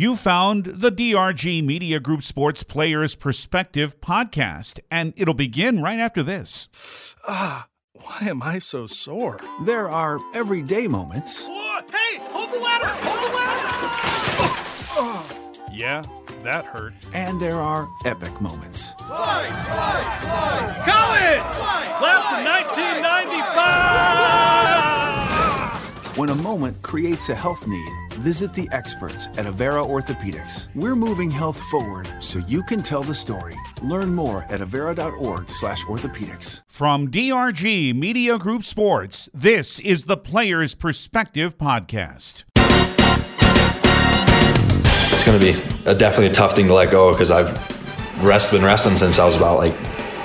You found the DRG Media Group Sports Players Perspective podcast, and it'll begin right after this. Ah, why am I so sore? There are everyday moments. What? Hey, hold the ladder! Hold the ladder! yeah, that hurt. And there are epic moments. Slide, slide, slide! College! Slide, Class of 1995! When a moment creates a health need, visit the experts at Avera Orthopedics. We're moving health forward so you can tell the story. Learn more at avera.org/orthopedics. From DRG Media Group Sports, this is the Players Perspective podcast. It's going to be a, definitely a tough thing to let go because I've rest, been wrestling since I was about like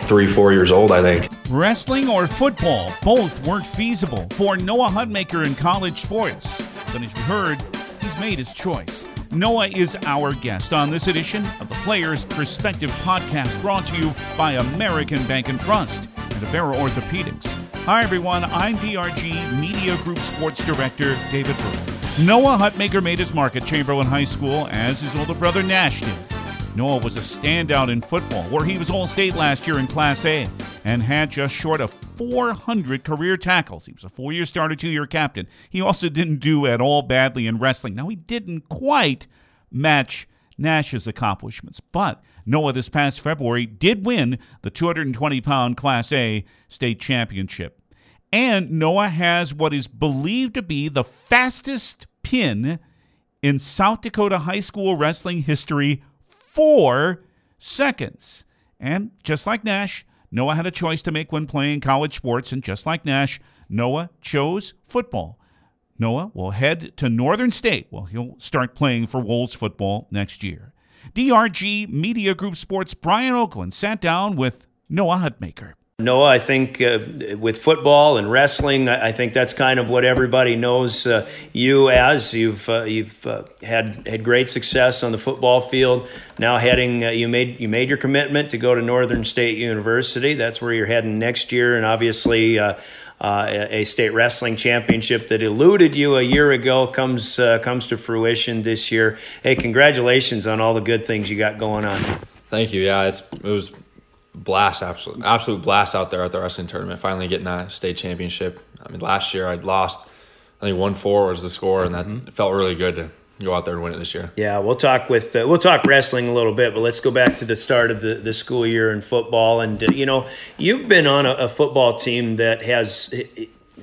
three, four years old, I think. Wrestling or football, both weren't feasible for Noah Hutmacher in college sports. But as you heard, he's made his choice. Noah is our guest on this edition of the Players Perspective podcast brought to you by American Bank and Trust and Avera Orthopedics. Hi, everyone. I'm DRG Media Group Sports Director David Brewer. Noah Hutmacher made his mark at Chamberlain High School, as his older brother Nash did. Noah was a standout in football, where he was All State last year in Class A and had just short of 400 career tackles. He was a four year starter, two year captain. He also didn't do at all badly in wrestling. Now, he didn't quite match Nash's accomplishments, but Noah this past February did win the 220 pound Class A state championship. And Noah has what is believed to be the fastest pin in South Dakota high school wrestling history four seconds. And just like Nash, Noah had a choice to make when playing college sports, and just like Nash, Noah chose football. Noah will head to Northern State. Well, he'll start playing for Wolves football next year. DRG Media Group Sports Brian Oakland sat down with Noah Hutmacher. Noah, I think uh, with football and wrestling, I think that's kind of what everybody knows uh, you as. You've uh, you've uh, had had great success on the football field. Now heading, uh, you made you made your commitment to go to Northern State University. That's where you're heading next year, and obviously. Uh, a state wrestling championship that eluded you a year ago comes comes to fruition this year. Hey, congratulations on all the good things you got going on. Thank you. Yeah, it's it was blast, absolute, absolute blast out there at the wrestling tournament. Finally getting that state championship. I mean, last year I'd lost. I think one four was the score, and that mm-hmm. felt really good to go out there and win it this year. Yeah, we'll talk with uh, we'll talk wrestling a little bit, but let's go back to the start of the, the school year in football. And uh, you know, you've been on a, a football team that has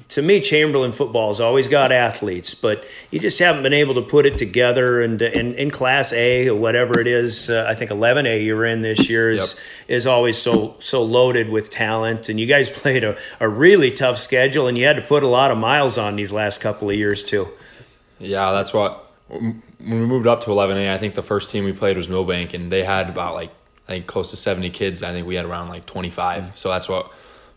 to me, Chamberlain football has always got athletes, but you just haven't been able to put it together. And in, in Class A or whatever it is, uh, I think 11A you're in this year is yep. is always so so loaded with talent. And you guys played a, a really tough schedule, and you had to put a lot of miles on these last couple of years too. Yeah, that's what when we moved up to 11A. I think the first team we played was Milbank, and they had about like I think close to 70 kids. I think we had around like 25. Mm-hmm. So that's what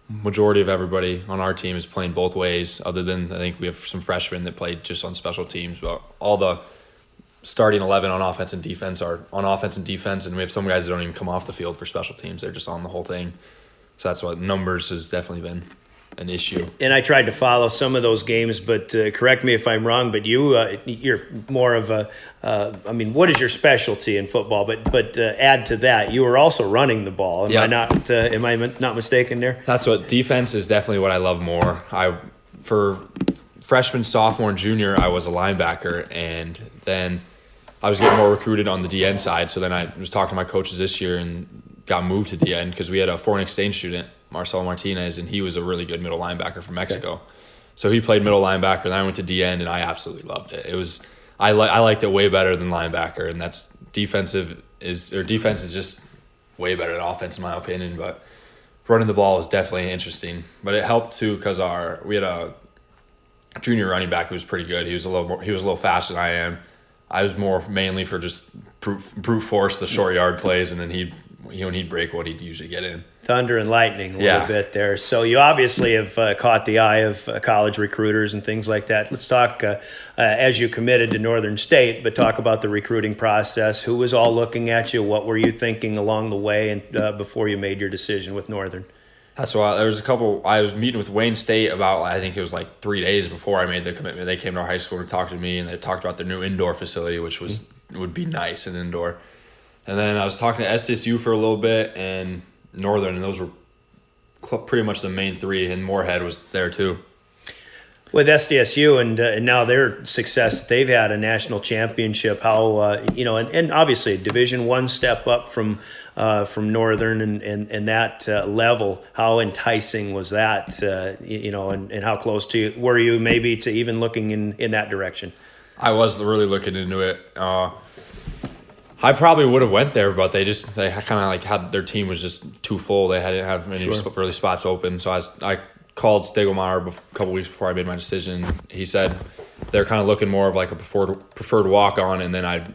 majority of everybody on our team is playing both ways. Other than I think we have some freshmen that played just on special teams, but all the starting eleven on offense and defense are on offense and defense, and we have some guys that don't even come off the field for special teams. They're just on the whole thing. So that's what numbers has definitely been an issue. And I tried to follow some of those games, but uh, correct me if I'm wrong. But you, uh, you're more of a. Uh, I mean, what is your specialty in football? But but uh, add to that, you were also running the ball. Am yeah. I not? Uh, am I not mistaken there? That's what defense is definitely what I love more. I for freshman, sophomore, and junior, I was a linebacker, and then I was getting more recruited on the DN side. So then I was talking to my coaches this year and got moved to DN because we had a foreign exchange student Marcelo Martinez, and he was a really good middle linebacker from Mexico. Okay. So he played middle linebacker, and I went to DN, and I absolutely loved it. It was I li- I liked it way better than linebacker, and that's defensive is or defense is just way better than offense in my opinion. But running the ball was definitely interesting, but it helped too because our we had a junior running back who was pretty good. He was a little more, he was a little faster than I am. I was more mainly for just brute, brute force the short yard plays, and then he'd you know, he'd break what he'd usually get in. Thunder and lightning a yeah. little bit there. So you obviously have uh, caught the eye of uh, college recruiters and things like that. Let's talk uh, uh, as you committed to Northern State, but talk about the recruiting process. Who was all looking at you? What were you thinking along the way and uh, before you made your decision with Northern? That's why there was a couple. I was meeting with Wayne State about I think it was like three days before I made the commitment. They came to our high school to talk to me, and they talked about their new indoor facility, which was mm-hmm would be nice and indoor. And then I was talking to SSU for a little bit and Northern, and those were cl- pretty much the main three. And Moorhead was there too. with SDSU and, uh, and now their success, they've had a national championship. How uh, you know, and, and obviously a Division One step up from uh, from Northern and and, and that uh, level. How enticing was that? Uh, you, you know, and, and how close to were you maybe to even looking in in that direction? I was really looking into it. I probably would have went there, but they just they kind of like had their team was just too full. They hadn't have many Sure. really spots open. So I was, I called Stiegelmeier a couple weeks before I made my decision. He said they're kind of looking more of like a preferred preferred walk on, and then I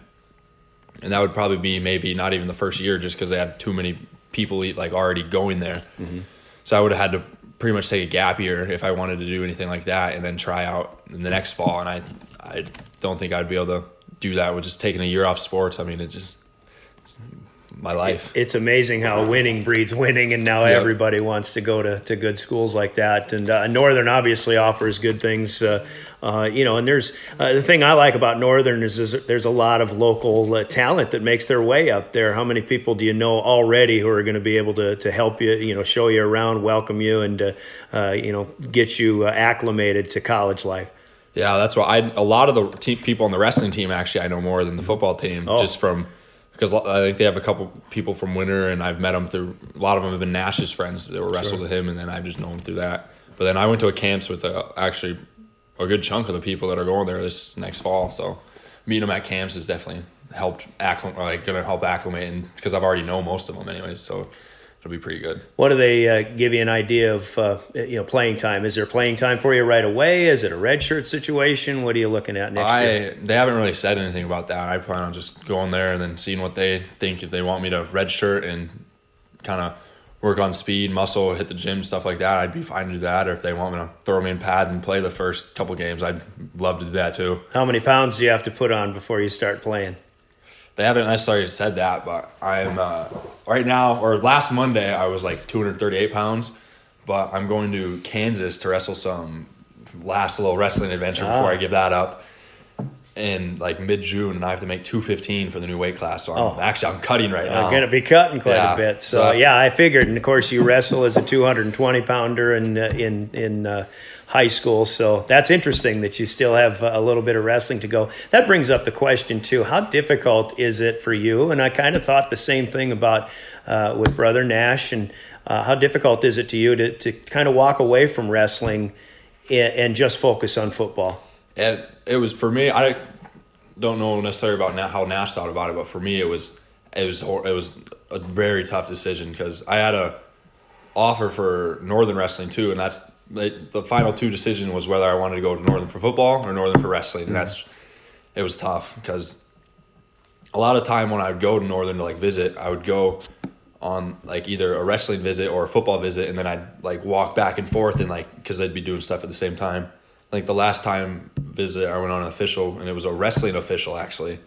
and that would probably be maybe not even the first year just because they had too many people eat, like already going there. Mm-hmm. So I would have had to pretty much take a gap year if I wanted to do anything like that, and then try out in the next fall. And I I don't think I'd be able to do that with just taking a year off sports. I mean, it just it's my life. It's amazing how winning breeds winning, and now Yep. everybody wants to go to, to good schools like that. And uh, Northern obviously offers good things, uh, uh, you know. And there's uh, the thing I like about Northern is, is there's a lot of local uh, talent that makes their way up there. How many people do you know already who are going to be able to, to help you, you know, show you around, welcome you, and uh, uh, you know, get you uh, acclimated to college life? Yeah, that's why I a lot of the te- people on the wrestling team actually I know more than the football team Oh. just from because I think they have a couple people from Winter and I've met them through a lot of them have been Nash's friends that were wrestled with him and then I've just know them through that. But then I went to a camps with a, actually a good chunk of the people that are going there this next fall. So meeting them at camps has definitely helped acclimate, like going to help acclimate and because I've already know most of them anyways. So it'll be pretty good. What do they uh, give you an idea of, uh, you know, playing time? Is there playing time for you right away? Is it a redshirt situation? What are you looking at next year? They haven't really said anything about that. I plan on just going there and then seeing what they think if they want me to redshirt and kind of work on speed, muscle, hit the gym, stuff like that. I'd be fine to do that. Or if they want me to throw me in pads and play the first couple games, I'd love to do that too. How many pounds do you have to put on before you start playing? They haven't necessarily said that, but I'm uh, right now or last Monday I was like 238 pounds, but I'm going to Kansas to wrestle some last little wrestling adventure before Ah. I give that up in like mid June, and I have to make 215 for the new weight class. So I'm Oh. actually I'm cutting right now. I'm going to be cutting quite Yeah. a bit. So, So yeah, I figured. And of course, you wrestle as a 220 pounder in uh, in in uh, high school. So that's interesting that you still have a little bit of wrestling to go. That brings up the question too: How difficult is it for you? And I kind of thought the same thing about uh, with brother Nash. And uh, how difficult is it to you to to kind of walk away from wrestling and, and just focus on football? And it was for me. I don't know necessarily about how Nash thought about it, but for me, it was it was it was a very tough decision because I had a offer for Northern wrestling too, and that's the final two decision was whether I wanted to go to Northern for football or Northern for wrestling, and that's it was tough because a lot of time when I would go to Northern to like visit, I would go on like either a wrestling visit or a football visit, and then I'd like walk back and forth and like because I'd be doing stuff at the same time. Like the last time visit, I went on an official, and it was a wrestling official actually.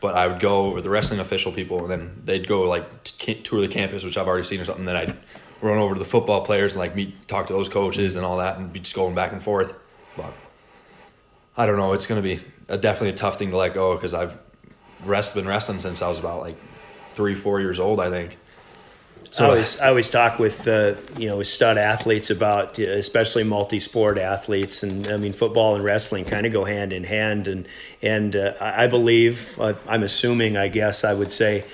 But I would go with the wrestling official people, and then they'd go like t- tour the campus, which I've already seen or something. Then I'd run over to the football players and like meet, talk to those coaches and all that, and be just going back and forth. But I don't know. It's gonna be a, definitely a tough thing to let go because I've rest been wrestling since I was about like three, four years old. I think. I always I always talk with uh, you know with stud athletes about especially multi-sport athletes and I mean football and wrestling kind of go hand in hand and and uh, I I believe uh, I'm assuming I guess I would say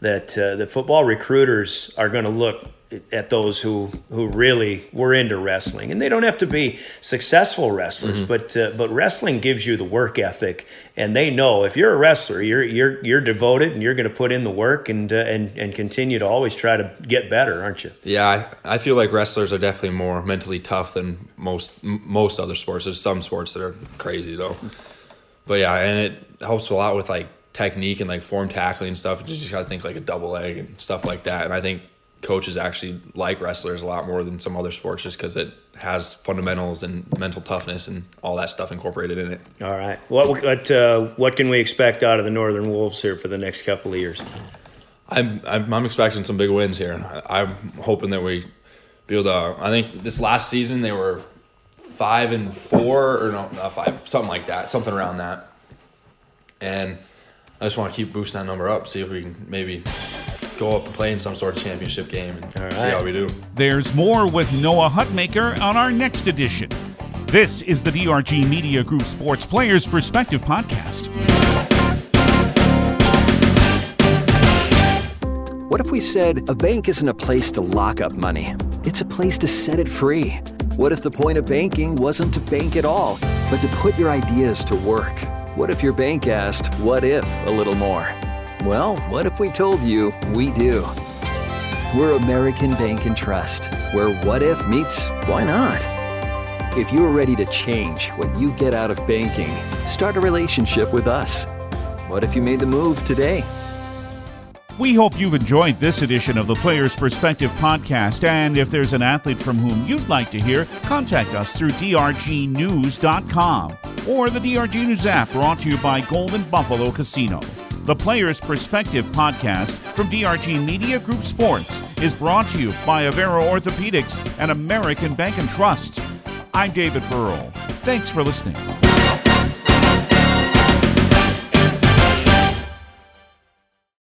that uh, the football recruiters are going to look at those who who really were into wrestling and they don't have to be successful wrestlers but uh, but wrestling gives you the work ethic and they know if you're a wrestler you're you're you're devoted and you're going to put in the work and uh, and and continue to always try to get better aren't you Yeah, I, I feel like wrestlers are definitely more mentally tough than most m- most other sports. There's some sports that are crazy though, but yeah, and it helps a lot with like technique and like form tackling and stuff. You just gotta think like a double leg and stuff like that. And I think coaches actually like wrestlers a lot more than some other sports just because it has fundamentals and mental toughness and all that stuff incorporated in it. all right what what uh, what can we expect out of the northern wolves here for the next couple of years I'm, I'm I'm expecting some big wins here. I- I'm hoping that we be able to. I think this last season they were five and four, or no, not five, something like that, something around that. And I just want to keep boosting that number up, see if we can maybe go up and play in some sort of championship game and see how we do. There's more with Noah Hutmacher on our next edition. This is the DRG Media Group Sports Players Perspective Podcast. What if we said a bank isn't a place to lock up money? It's a place to set it free. What if the point of banking wasn't to bank at all, but to put your ideas to work? What if your bank asked, What if a little more? Well, what if we told you we do? We're American Bank and Trust, where what if meets why not? If you're ready to change what you get out of banking, start a relationship with us. What if you made the move today? We hope you've enjoyed this edition of the Players Perspective podcast. And if there's an athlete from whom you'd like to hear, contact us through drgnews.com or the DRG News app brought to you by Golden Buffalo Casino. The Players Perspective podcast from DRG Media Group Sports is brought to you by Avera Orthopedics and American Bank and Trust. I'm David Burrell. Thanks for listening.